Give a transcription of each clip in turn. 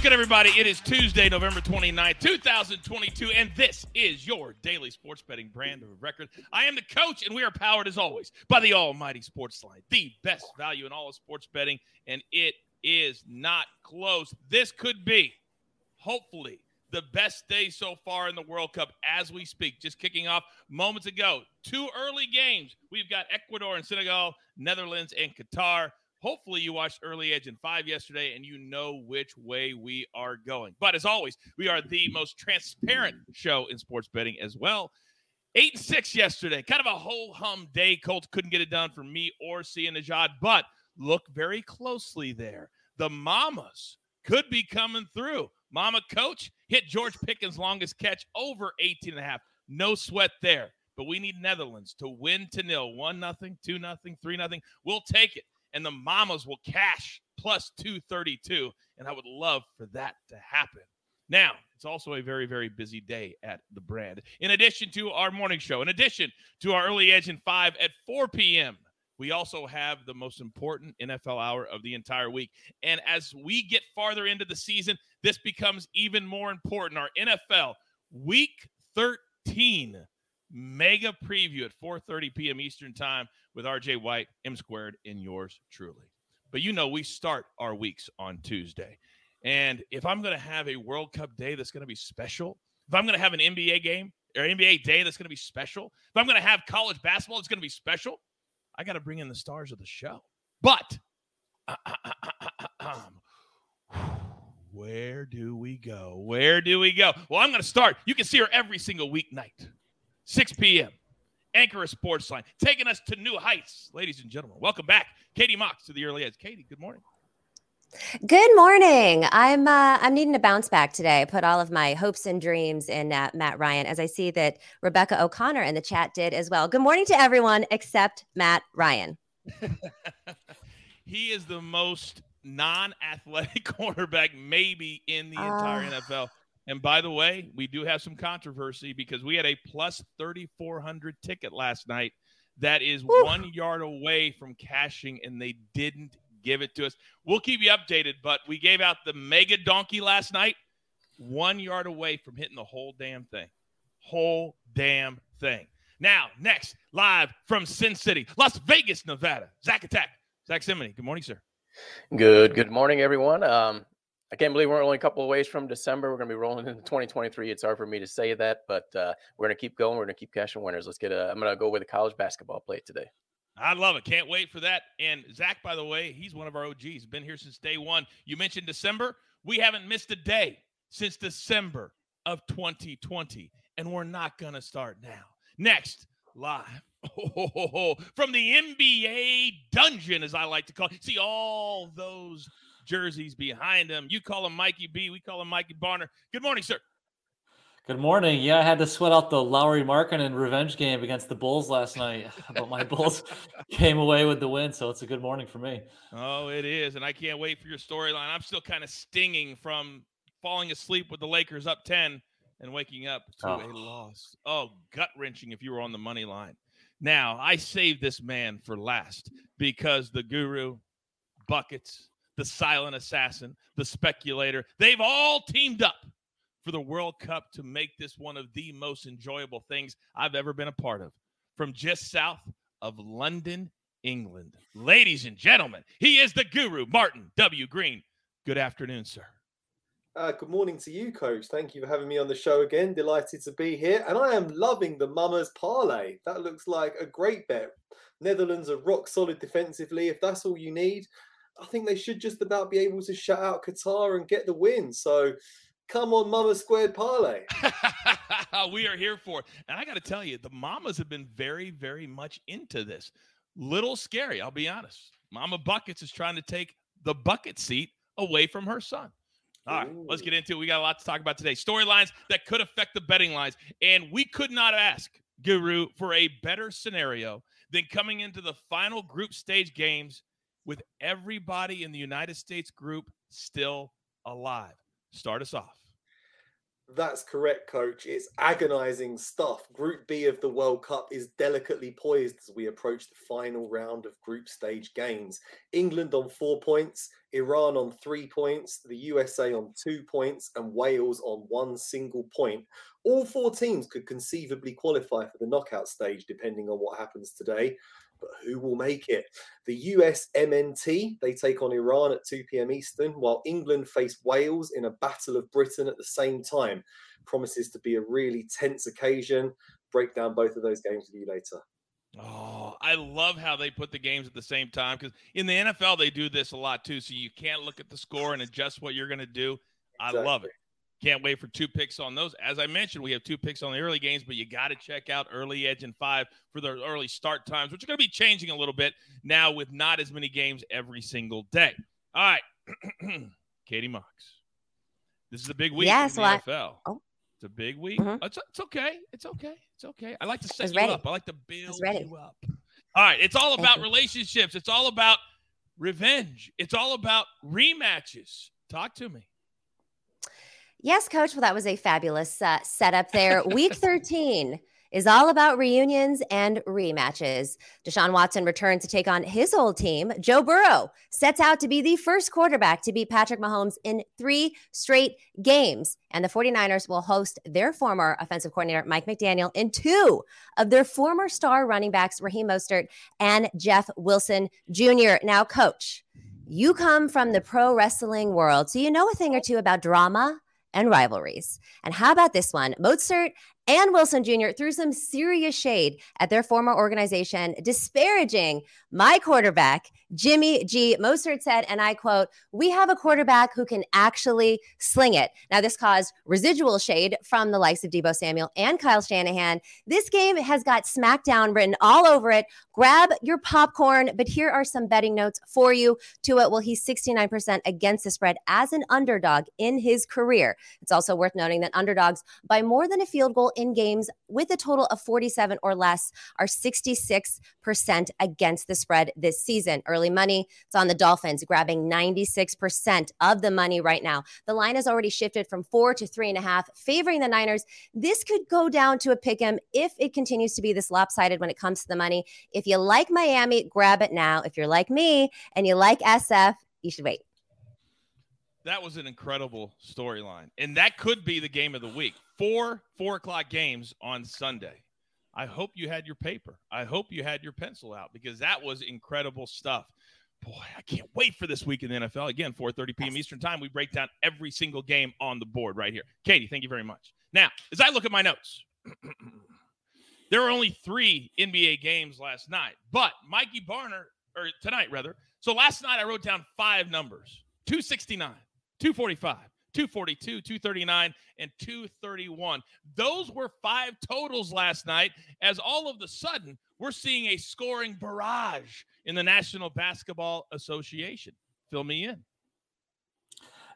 What's good, everybody? It is Tuesday, November 29th, 2022, and this is your daily sports betting brand of record. I am the coach, and we are powered, as always, by the almighty SportsLine, the best value in all of sports betting, and it is not close. This could be, hopefully, the best day so far in the World Cup as we speak. Just kicking off moments ago. Two early games. We've got Ecuador and Senegal, Netherlands and Qatar. Hopefully, you watched Early Edge in five yesterday and you know which way we are going. But as always, we are the most transparent show in sports betting as well. Eight and six yesterday, kind of a whole hum day. Colts couldn't get it done for me or Sia Nejad, but look very closely there. The Mamas could be coming through. Mama coach hit George Pickens' longest catch over 18 and a half. No sweat there. But we need Netherlands to win to nil. One nothing, two nothing, three nothing. We'll take it and the mamas will cash plus 232. And I would love for that to happen. Now, it's also a very, very busy day at the brand. In addition to our morning show, in addition to our early edge in five at 4 p.m., we also have the most important NFL hour of the entire week. And as we get farther into the season, this becomes even more important. Our NFL week 13 mega preview at 4:30 p.m. Eastern Time with RJ White, M squared, and yours truly. But you know, we start our weeks on Tuesday. And if I'm going to have a World Cup day that's going to be special, if I'm going to have an NBA game or NBA day that's going to be special, if I'm going to have college basketball that's going to be special, I got to bring in the stars of the show. But where do we go? Where do we go? Well, I'm going to start. You can see her every single weeknight. 6 p.m. Anchor SportsLine, taking us to new heights. Ladies and gentlemen, welcome back. Katie Mox to the early edge. Katie, good morning. Good morning. I'm uh, I'm needing to bounce back today. I put all of my hopes and dreams in uh, Matt Ryan, as I see that Rebecca O'Connor in the chat did as well. Good morning to everyone except Matt Ryan. he is the most non-athletic cornerback maybe in the entire uh, NFL. And by the way, we do have some controversy because we had a plus 3,400 ticket last night that is Woo. one yard away from cashing, and they didn't give it to us. We'll keep you updated, but we gave out the mega donkey last night, one yard away from hitting the whole damn thing. Whole damn thing. Now, next, live from Sin City, Las Vegas, Nevada, Zack Attack. Zack Cimini. Good morning, sir. Good. Good morning, everyone. Um, I can't believe we're only a couple of ways from December. We're going to be rolling into 2023. It's hard for me to say that, but uh, we're going to keep going. We're going to keep cashing winners. Let's get a. I'm going to go with a college basketball play today. I love it. Can't wait for that. And Zack, by the way, he's one of our OGs. Been here since day one. You mentioned December. We haven't missed a day since December of 2020, and we're not going to start now. Next, live oh, from the NBA dungeon, as I like to call it. See all those jerseys behind him. You call him Mikey B. We call him Mikey Barner. Good morning, sir. Good morning. Yeah, I had to sweat out the Lauri Markkanen revenge game against the Bulls last night, but my Bulls came away with the win, so it's a good morning for me. Oh, it is, and I can't wait for your storyline. I'm still kind of stinging from falling asleep with the Lakers up 10 and waking up to oh. a loss. Oh, gut wrenching if you were on the money line. Now, I saved this man for last because the guru, buckets, the silent assassin, the speculator. They've all teamed up for the World Cup to make this one of the most enjoyable things I've ever been a part of. From just south of London, England. Ladies and gentlemen, he is the guru, Martin W. Green. Good afternoon, sir. Uh, good morning to you, Coach. Thank you for having me on the show again. Delighted to be here. And I am loving the Mummers parlay. That looks like a great bet. Netherlands are rock solid defensively. If that's all you need, I think they should just about be able to shut out Qatar and get the win. So come on, Mama Squared Parlay. we are here for it. And I got to tell you, the Mamas have been very, very much into this. Little scary, I'll be honest. Mama Buckets is trying to take the bucket seat away from her son. All right, Ooh. let's get into it. We got a lot to talk about today. Storylines that could affect the betting lines. And we could not ask Guru for a better scenario than coming into the final group stage games with everybody in the United States group still alive. Start us off. That's correct, coach. It's agonizing stuff. Group B of the World Cup is delicately poised as we approach the final round of group stage games. England on four points, Iran on three points, the USA on two points, and Wales on one single point. All four teams could conceivably qualify for the knockout stage, depending on what happens today but who will make it? The USMNT, they take on Iran at 2 p.m. Eastern, while England face Wales in a Battle of Britain at the same time. Promises to be a really tense occasion. Break down both of those games with you later. Oh, I love how they put the games at the same time because in the NFL they do this a lot too. So you can't look at the score and adjust what you're going to do. Exactly. I love it. Can't wait for two picks on those. As I mentioned, we have two picks on the early games, but you got to check out early edge and five for the early start times, which are going to be changing a little bit now with not as many games every single day. All right, Katie Mox. This is a big week yes, in the well, NFL. Oh. It's a big week. Mm-hmm. It's, it's, okay. It's okay. It's okay. I like to set you ready. up. I like to build you up. All right. It's all about relationships. It's all about revenge. It's all about rematches. Talk to me. Yes, coach. Well, that was a fabulous uh, setup there. Week 13 is all about reunions and rematches. Deshaun Watson returns to take on his old team. Joe Burrow sets out to be the first quarterback to beat Patrick Mahomes in three straight games. And the 49ers will host their former offensive coordinator, Mike McDaniel, and two of their former star running backs, Raheem Mostert and Jeff Wilson Jr. Now, coach, you come from the pro wrestling world, so you know a thing or two about drama and rivalries. And how about this one? Mostert and Wilson Jr. threw some serious shade at their former organization, disparaging my quarterback, Jimmy G. Mostert said, and I quote, We have a quarterback who can actually sling it. Now, this caused residual shade from the likes of Deebo Samuel and Kyle Shanahan. This game has got SmackDown written all over it. Grab your popcorn, but here are some betting notes for you. Tua, well, he's 69% against the spread as an underdog in his career. It's also worth noting that underdogs by more than a field goal in games with a total of 47 or less are 66% against the spread this season. Early money, it's on the Dolphins, grabbing 96% of the money right now. The line has already shifted from four to three and a half, favoring the Niners. This could go down to a pick 'em if it continues to be this lopsided when it comes to the money. If you like Miami, grab it now. If you're like me and you like SF, you should wait. That was an incredible storyline. And that could be the game of the week. Four four o'clock games on Sunday. I hope you had your paper. I hope you had your pencil out because that was incredible stuff. Boy, I can't wait for this week in the NFL. Again, 4:30 p.m. Eastern Time. We break down every single game on the board right here. Katie, thank you very much. Now, as I look at my notes, there were only three NBA games last night, but Mikey Barner, or tonight rather. So last night I wrote down five numbers: 269, 245, 242, 239, and 231. Those were five totals last night, as all of the sudden we're seeing a scoring barrage in the National Basketball Association. Fill me in.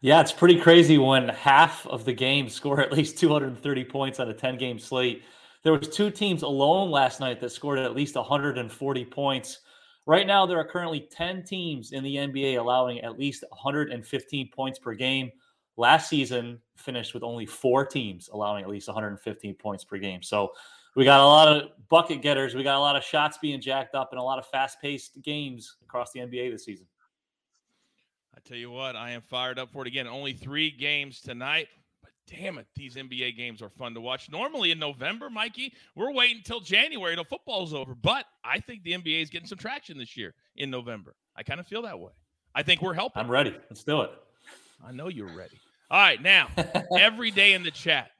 Yeah, it's pretty crazy when half of the games score at least 230 points on a 10 game slate. There was two teams alone last night that scored at least 140 points. Right now, there are currently 10 teams in the NBA allowing at least 115 points per game. Last season finished with only four teams allowing at least 115 points per game. So we got a lot of bucket getters. We got a lot of shots being jacked up and a lot of fast paced games across the NBA this season. I tell you what, I am fired up for it again. Only three games tonight, but damn it, these NBA games are fun to watch. Normally in November, Mikey, we're waiting until January till football's over. But I think the NBA is getting some traction this year in November. I kind of feel that way. I think we're helping. I'm ready. Let's do it. I know you're ready. All right, now every day in the chat,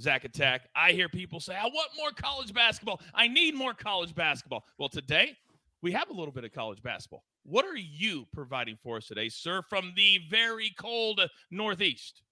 Zack Attack, I hear people say, "I want more college basketball. I need more college basketball." Well, today we have a little bit of college basketball. What are you providing for us today, sir, from the very cold Northeast?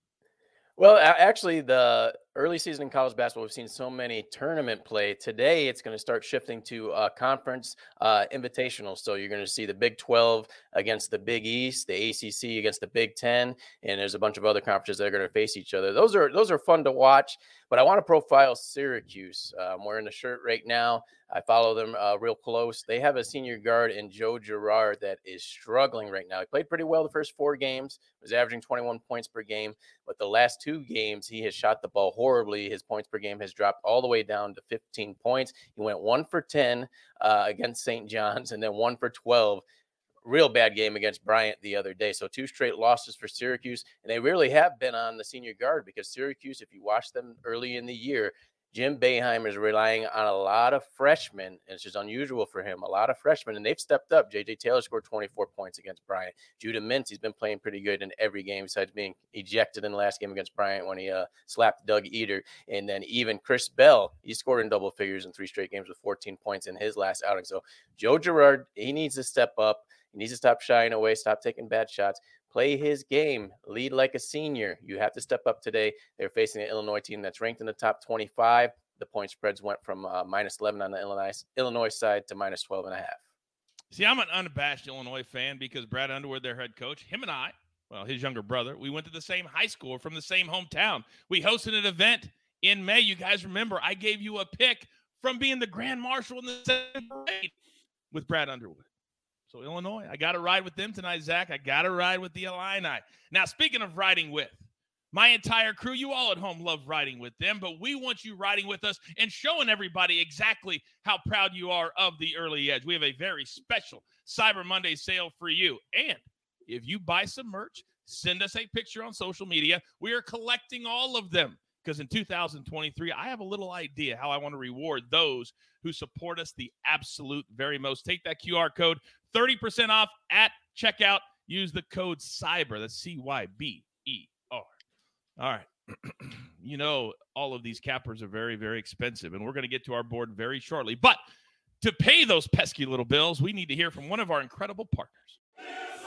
Well, actually, the early season in college basketball, we've seen so many tournament play. Today, it's going to start shifting to uh, conference uh, invitational. So you're going to see the Big 12 against the Big East, the ACC against the Big 10, and there's a bunch of other conferences that are going to face each other. Those are those are fun to watch. But I want to profile Syracuse. Uh, I'm wearing the shirt right now. I follow them uh, real close. They have a senior guard in Joe Girard that is struggling right now. He played pretty well the first four games, was averaging 21 points per game. But the last two games, he has shot the ball horribly. His points per game has dropped all the way down to 15 points. He went one for 10 uh, against St. John's and then one for 12 real bad game against Bryant the other day. So two straight losses for Syracuse, and they really have been on the senior guard because Syracuse, if you watch them early in the year, Jim Boeheim is relying on a lot of freshmen, and it's just unusual for him. A lot of freshmen, and they've stepped up. JJ Taylor scored 24 points against Bryant. Judah Mintz, he's been playing pretty good in every game besides being ejected in the last game against Bryant when he uh, slapped Doug Edert. And then even Chris Bell, he scored in double figures in three straight games with 14 points in his last outing. So Joe Girard, he needs to step up. He needs to stop shying away, stop taking bad shots, play his game, lead like a senior. You have to step up today. They're facing an Illinois team that's ranked in the top 25. The point spreads went from uh, minus 11 on the Illinois Illinois side to minus 12 and a half. See, I'm an unabashed Illinois fan because Brad Underwood, their head coach, him and I, well, his younger brother, we went to the same high school from the same hometown. We hosted an event in May. You guys remember I gave you a pick from being the grand marshal in the same parade with Brad Underwood. So Illinois, I got to ride with them tonight, Zack. I got to ride with the Illini. Now, speaking of riding with, my entire crew, you all at home love riding with them, but we want you riding with us and showing everybody exactly how proud you are of the early edge. We have a very special Cyber Monday sale for you. And if you buy some merch, send us a picture on social media. We are collecting all of them because in 2023, I have a little idea how I want to reward those who support us the absolute very most. Take that QR code, 30% off at checkout. Use the code CYBER. That's C Y B E R. All right. you know, all of these cappers are very, very expensive, and we're going to get to our board very shortly. But to pay those pesky little bills, we need to hear from one of our incredible partners.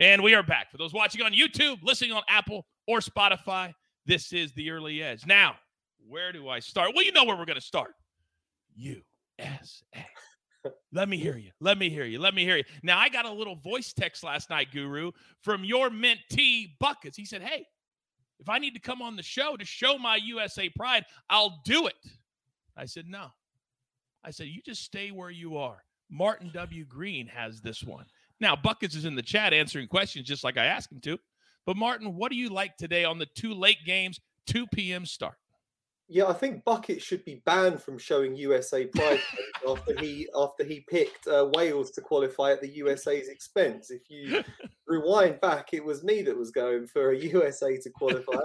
And we are back. For those watching on YouTube, listening on Apple or Spotify, this is the early edge. Now, where do I start? Well, you know where we're going to start. USA. Let me hear you. Let me hear you. Let me hear you. Now, I got a little voice text last night, Guru, from your mentee Buckets. He said, Hey, if I need to come on the show to show my USA pride, I'll do it. I said, No. I said, You just stay where you are. Martin W. Green has this one. Now, Buckets is in the chat answering questions just like I asked him to. But, Martin, what do you like today on the two late games, 2 p.m. start? Yeah, I think Bucket should be banned from showing USA Pride after he after he picked uh, Wales to qualify at the USA's expense. If you rewind back, it was me that was going for a USA to qualify.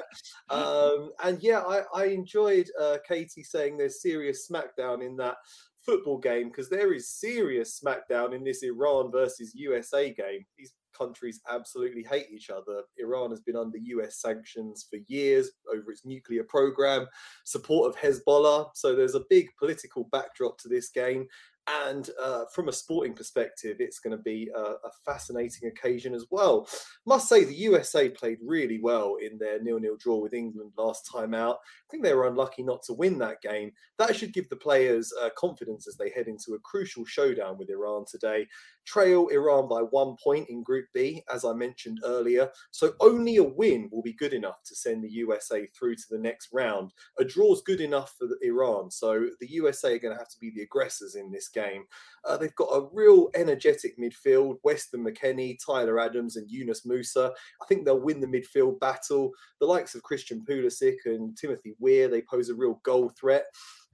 Um, and yeah, I, I enjoyed uh, Katie saying there's serious smackdown in that football game because there is serious smackdown in this Iran versus USA game. These countries absolutely hate each other. Iran has been under US sanctions for years over its nuclear program, support of Hezbollah. So there's a big political backdrop to this game. And uh, from a sporting perspective, it's going to be a, a, fascinating occasion as well. Must say, the USA played really well in their nil-nil draw with England last time out. I think they were unlucky not to win that game. That should give the players uh, confidence as they head into a crucial showdown with Iran today. Trail Iran by one point in Group B, as I mentioned earlier. So only a win will be good enough to send the USA through to the next round. A draw is good enough for Iran. So the USA are going to have to be the aggressors in this game. Uh, they've got a real energetic midfield Weston McKennie, Tyler Adams, and Yunus Musah. I think they'll win the midfield battle. The likes of Christian Pulisic and Timothy Weah, they pose a real goal threat.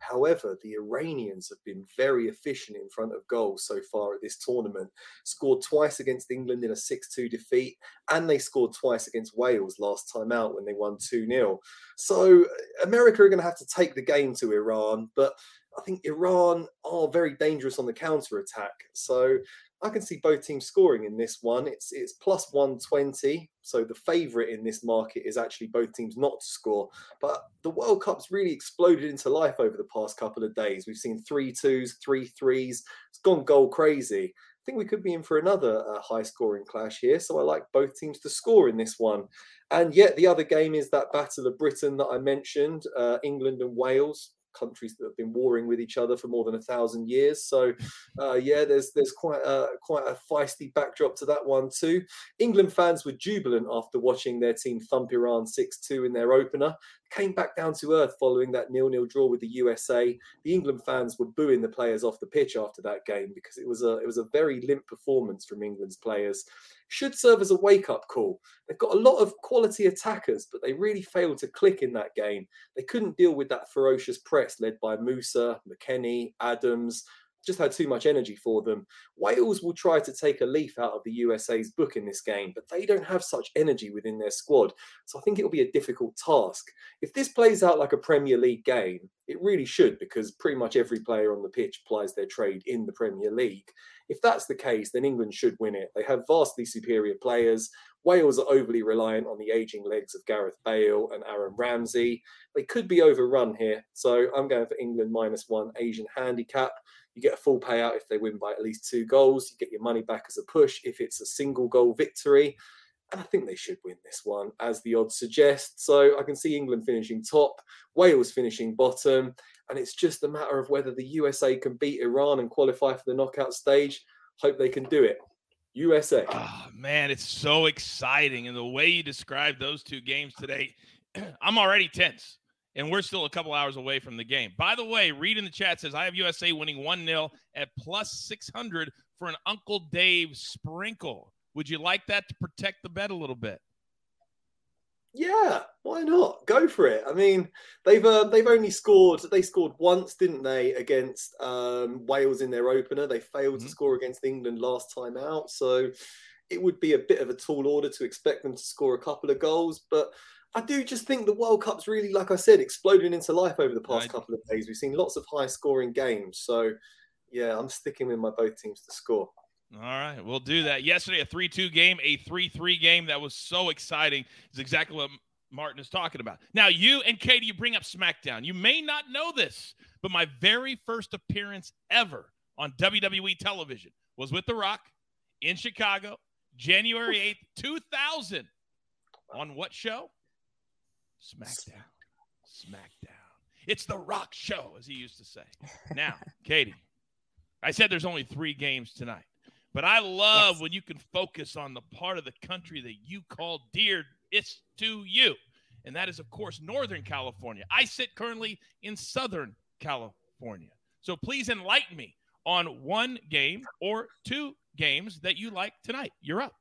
However, the Iranians have been very efficient in front of goals so far at this tournament. Scored twice against England in a 6 2 defeat, and they scored twice against Wales last time out when they won 2 0. So, America are going to have to take the game to Iran, but I think Iran are very dangerous on the counter attack. So I can see both teams scoring in this one. It's it's plus 120. So the favourite in this market is actually both teams not to score. But the World Cup's really exploded into life over the past couple of days. We've seen three twos, three threes. It's gone goal crazy. I think we could be in for another uh, high scoring clash here. So I like both teams to score in this one. And yet the other game is that Battle of Britain that I mentioned, uh, England and Wales countries that have been warring with each other for more than a thousand years. So, uh, yeah, there's there's quite a quite a feisty backdrop to that one too. England fans were jubilant after watching their team thump Iran six two in their opener. Came back down to earth following that nil-nil draw with the USA. The England fans were booing the players off the pitch after that game because it was a it was a very limp performance from England's players should serve as a wake up call. They've got a lot of quality attackers, but they really failed to click in that game. They couldn't deal with that ferocious press led by Musah, McKennie, Adams, just had too much energy for them. Wales will try to take a leaf out of the USA's book in this game, but they don't have such energy within their squad. So I think it'll be a difficult task. If this plays out like a Premier League game, it really should, because pretty much every player on the pitch plies their trade in the Premier League. If that's the case, then England should win it. They have vastly superior players. Wales are overly reliant on the aging legs of Gareth Bale and Aaron Ramsey. They could be overrun here. So I'm going for England minus one Asian handicap. You get a full payout if they win by at least two goals. You get your money back as a push if it's a single goal victory. And I think they should win this one, as the odds suggest. So I can see England finishing top, Wales finishing bottom. And it's just a matter of whether the USA can beat Iran and qualify for the knockout stage. Hope they can do it. USA. Oh, ah, man, it's so exciting. And the way you described those two games today, I'm already tense and we're still a couple hours away from the game. By the way, Reed in the chat says I have USA winning 1 0 at plus 600 for an Uncle Dave sprinkle. Would you like that to protect the bet a little bit? Yeah, why not? Go for it. I mean, they've uh, they've only scored they scored once, didn't they, against um, Wales in their opener? They failed mm-hmm. to score against England last time out, so it would be a bit of a tall order to expect them to score a couple of goals, but I do just think the World Cup's really, like I said, exploding into life over the past couple of days. We've seen lots of high scoring games. So, yeah, I'm sticking with my both teams to score. All right, we'll do that. Yesterday, a 3 2 game, a 3 3 game that was so exciting is exactly what Martin is talking about. Now, you and Katie, you bring up SmackDown. You may not know this, but my very first appearance ever on WWE television was with The Rock in Chicago, January 8th, 2000. On what show? SmackDown. SmackDown. It's the Rock Show, as he used to say. Now, Katie, I said there's only three games tonight, but I love yes. when you can focus on the part of the country that you call dear it's to you. And that is, of course, Northern California. I sit currently in Southern California. So please enlighten me on one game or two games that you like tonight. You're up.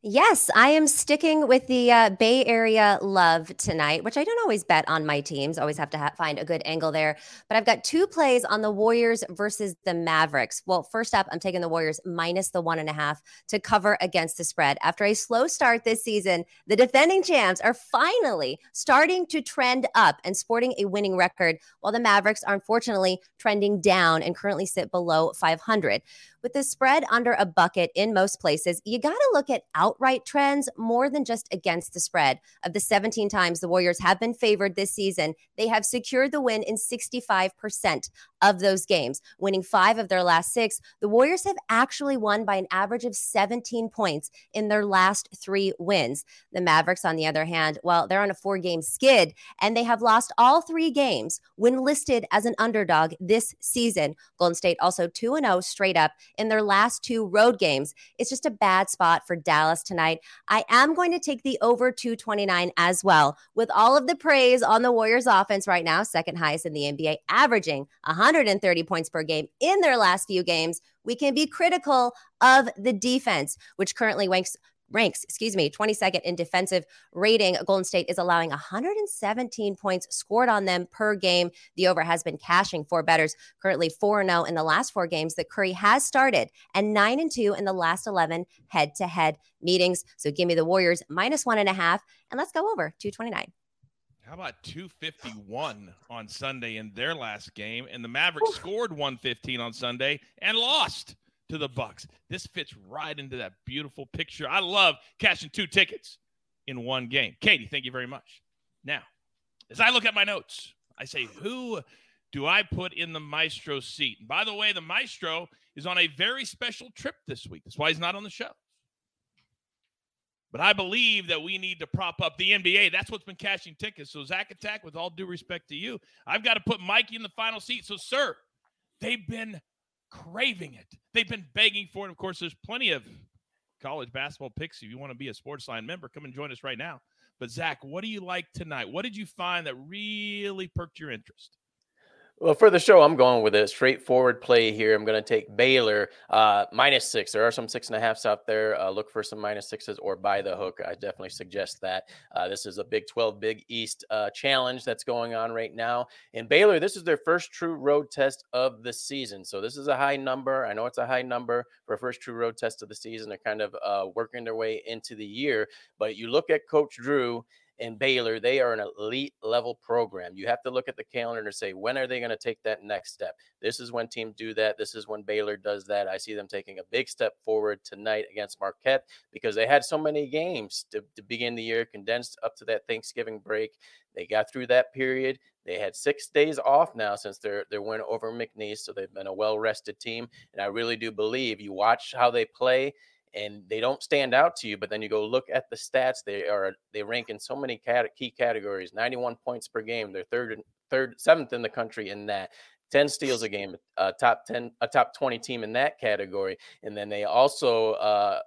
Yes, I am sticking with the uh, Bay Area love tonight, which I don't always bet on my teams. Always have to ha- find a good angle there. But I've got two plays on the Warriors versus the Mavericks. Well, first up, I'm taking the Warriors minus the one and a half to cover against the spread. After a slow start this season, the defending champs are finally starting to trend up and sporting a winning record, while the Mavericks are unfortunately trending down and currently sit below 500. With the spread under a bucket in most places, you got to look at outright trends more than just against the spread. Of the 17 times the Warriors have been favored this season, they have secured the win in 65% of those games, winning five of their last six. The Warriors have actually won by an average of 17 points in their last three wins. The Mavericks, on the other hand, well, they're on a four game skid and they have lost all three games when listed as an underdog this season. Golden State also 2 0 straight up in their last two road games. It's just a bad spot for Dallas tonight. I am going to take the over 229 as well. With all of the praise on the Warriors offense right now, second highest in the NBA, averaging 130 points per game in their last few games, we can be critical of the defense, which currently ranks ranks, excuse me, 22nd in defensive rating. Golden State is allowing 117 points scored on them per game. The over has been cashing for betters, currently 4 0 in the last four games that Curry has started, and 9 and 2 in the last 11 head to head meetings. So give me the Warriors minus one and a half, and let's go over 229. How about 251 on Sunday in their last game? And the Mavericks Ooh. scored 115 on Sunday and lost to the Bucks. This fits right into that beautiful picture. I love cashing two tickets in one game. Katie, thank you very much. Now, as I look at my notes, I say, who do I put in the maestro seat? And by the way, the maestro is on a very special trip this week. That's why he's not on the show. But I believe that we need to prop up the NBA. That's what's been cashing tickets. So, Zack Attack, with all due respect to you, I've got to put Mikey in the final seat. So, sir, they've been craving it. They've been begging for it. Of course, there's plenty of college basketball picks. If you want to be a Sportsline member, come and join us right now. But Zack, what do you like tonight? What did you find that really perked your interest? Well, for the show, I'm going with a straightforward play here. I'm going to take Baylor uh, minus six. There are some six and a halfs out there. Uh, look for some minus sixes or buy the hook. I definitely suggest that. Uh, this is a Big 12 Big East uh, challenge that's going on right now. In Baylor, this is their first true road test of the season. So this is a high number. I know it's a high number for first true road test of the season. They're kind of uh, working their way into the year. But you look at Coach Drew and Baylor, they are an elite level program. You have to look at the calendar and say, when are they going to take that next step? This is when teams do that. This is when Baylor does that. I see them taking a big step forward tonight against Marquette because they had so many games to, to begin the year, condensed up to that Thanksgiving break. They got through that period. They had six days off now since their their win over McNeese, so they've been a well rested team. And I really do believe you watch how they play and they don't stand out to you but then you go look at the stats they are they rank in so many cat- key categories 91 points per game they're third third seventh in the country in that 10 steals a game a top 10 a top 20 team in that category and then they also uh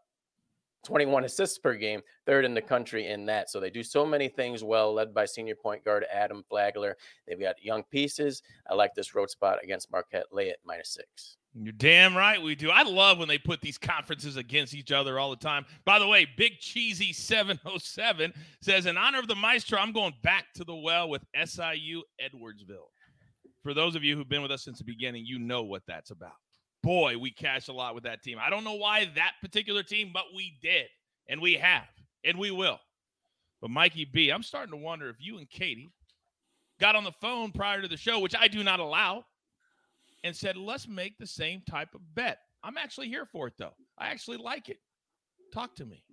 21 assists per game, third in the country in that. So they do so many things well, led by senior point guard Adam Flagler. They've got young pieces. I like this road spot against Marquette. Lay it minus six. You're damn right we do. I love when they put these conferences against each other all the time. By the way, Big Cheesy 707 says, In honor of the Maestro, I'm going back to the well with SIU Edwardsville. For those of you who've been with us since the beginning, you know what that's about. Boy, we cash a lot with that team. I don't know why that particular team, but we did, and we have, and we will. But Mikey B, I'm starting to wonder if you and Katie got on the phone prior to the show, which I do not allow and said, let's make the same type of bet. I'm actually here for it, though. I actually like it. Talk to me.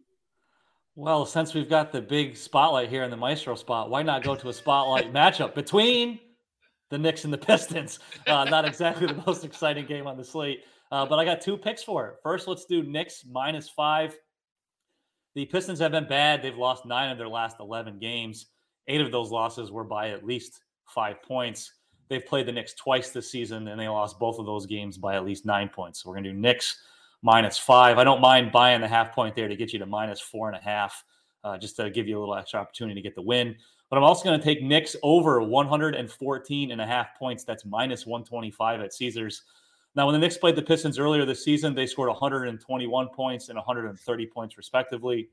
Well, since we've got the big spotlight here in the Maestro spot, why not go to a spotlight matchup between the Knicks and the Pistons? Uh, not exactly the most exciting game on the slate, uh, but I got two picks for it. First, let's do Knicks minus five. The Pistons have been bad. They've lost nine of their last 11 games. Eight of those losses were by at least five points. They've played the Knicks twice this season, and they lost both of those games by at least nine points. So we're going to do Knicks minus five. I don't mind buying the half point there to get you to minus four and a half, uh, just to give you a little extra opportunity to get the win. But I'm also going to take Knicks over 114 and a half points. That's minus 125 at Caesars. Now, when the Knicks played the Pistons earlier this season, they scored 121 points and 130 points, respectively.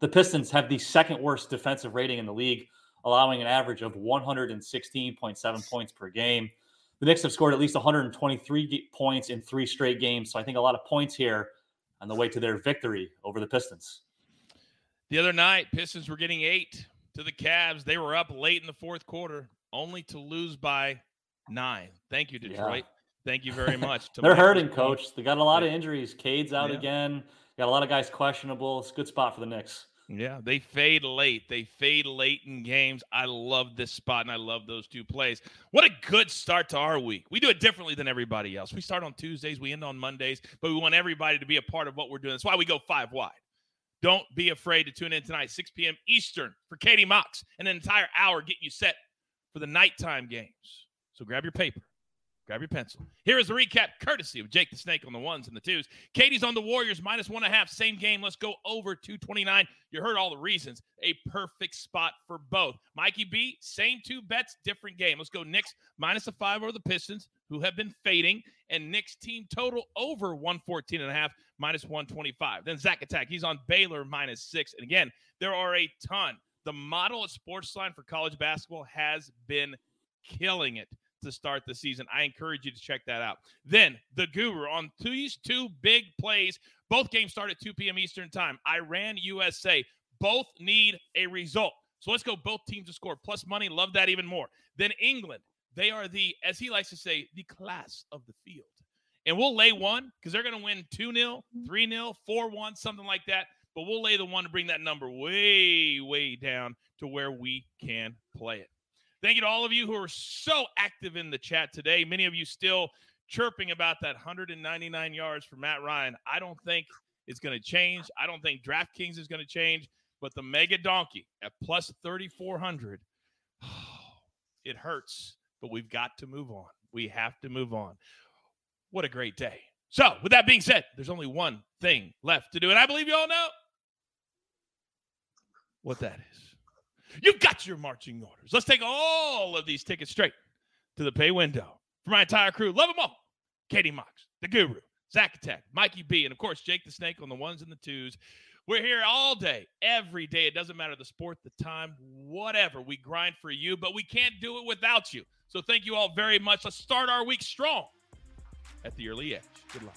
The Pistons have the second worst defensive rating in the league allowing an average of 116.7 points per game. The Knicks have scored at least 123 points in three straight games. So I think a lot of points here on the way to their victory over the Pistons. The other night, Pistons were getting eight to the Cavs. They were up late in the fourth quarter, only to lose by nine. Thank you, Detroit. Thank you very much. They're hurting, coach. They got a lot of injuries. Cade's out Yeah. again. Got a lot of guys questionable. It's a good spot for the Knicks. Yeah, they fade late. They fade late in games. I love this spot and I love those two plays. What a good start to our week. We do it differently than everybody else. We start on Tuesdays, we end on Mondays, but we want everybody to be a part of what we're doing. That's why we go five wide. Don't be afraid to tune in tonight, 6 p.m. Eastern for Katie Mox, and an entire hour getting you set for the nighttime games. So grab your paper, grab your pencil. Here is the recap, courtesy of Jake the Snake on the ones and the twos. Katie's on the Warriors, minus one and a half, same game. Let's go over 229. You heard all the reasons. A perfect spot for both. Mikey B, same two bets, different game. Let's go Knicks minus a five over the Pistons, who have been fading, and Knicks team total over 114 and a half, minus 125. Then Zack Attack, he's on Baylor minus six. And again, there are a ton. The model at Sportsline for college basketball has been killing it to start the season. I encourage you to check that out. Then the Guru on these two big plays. Both games start at 2 p.m. Eastern Time. Iran, USA. Both need a result. So let's go both teams to score. Plus money. Love that even more. Then England. They are the, as he likes to say, the class of the field. And we'll lay one because they're going to win 2 0, mm-hmm. 3 0, 4 1, something like that. But we'll lay the one to bring that number way, way down to where we can play it. Thank you to all of you who are so active in the chat today. Many of you still chirping about that 199 yards for Matt Ryan. I don't think it's going to change. I don't think DraftKings is going to change. But the Mega Donkey at plus 3,400, it hurts, but we've got to move on. We have to move on. What a great day. So, with that being said, there's only one thing left to do. And I believe you all know what that is. You've got your marching orders. Let's take all of these tickets straight to the pay window. For my entire crew, love them all. Katie Mox, the Guru, Zack Attack, Mikey B, and of course, Jake the Snake on the ones and the twos. We're here all day, every day. It doesn't matter the sport, the time, whatever. We grind for you, but we can't do it without you. So thank you all very much. Let's start our week strong at the early edge. Good luck.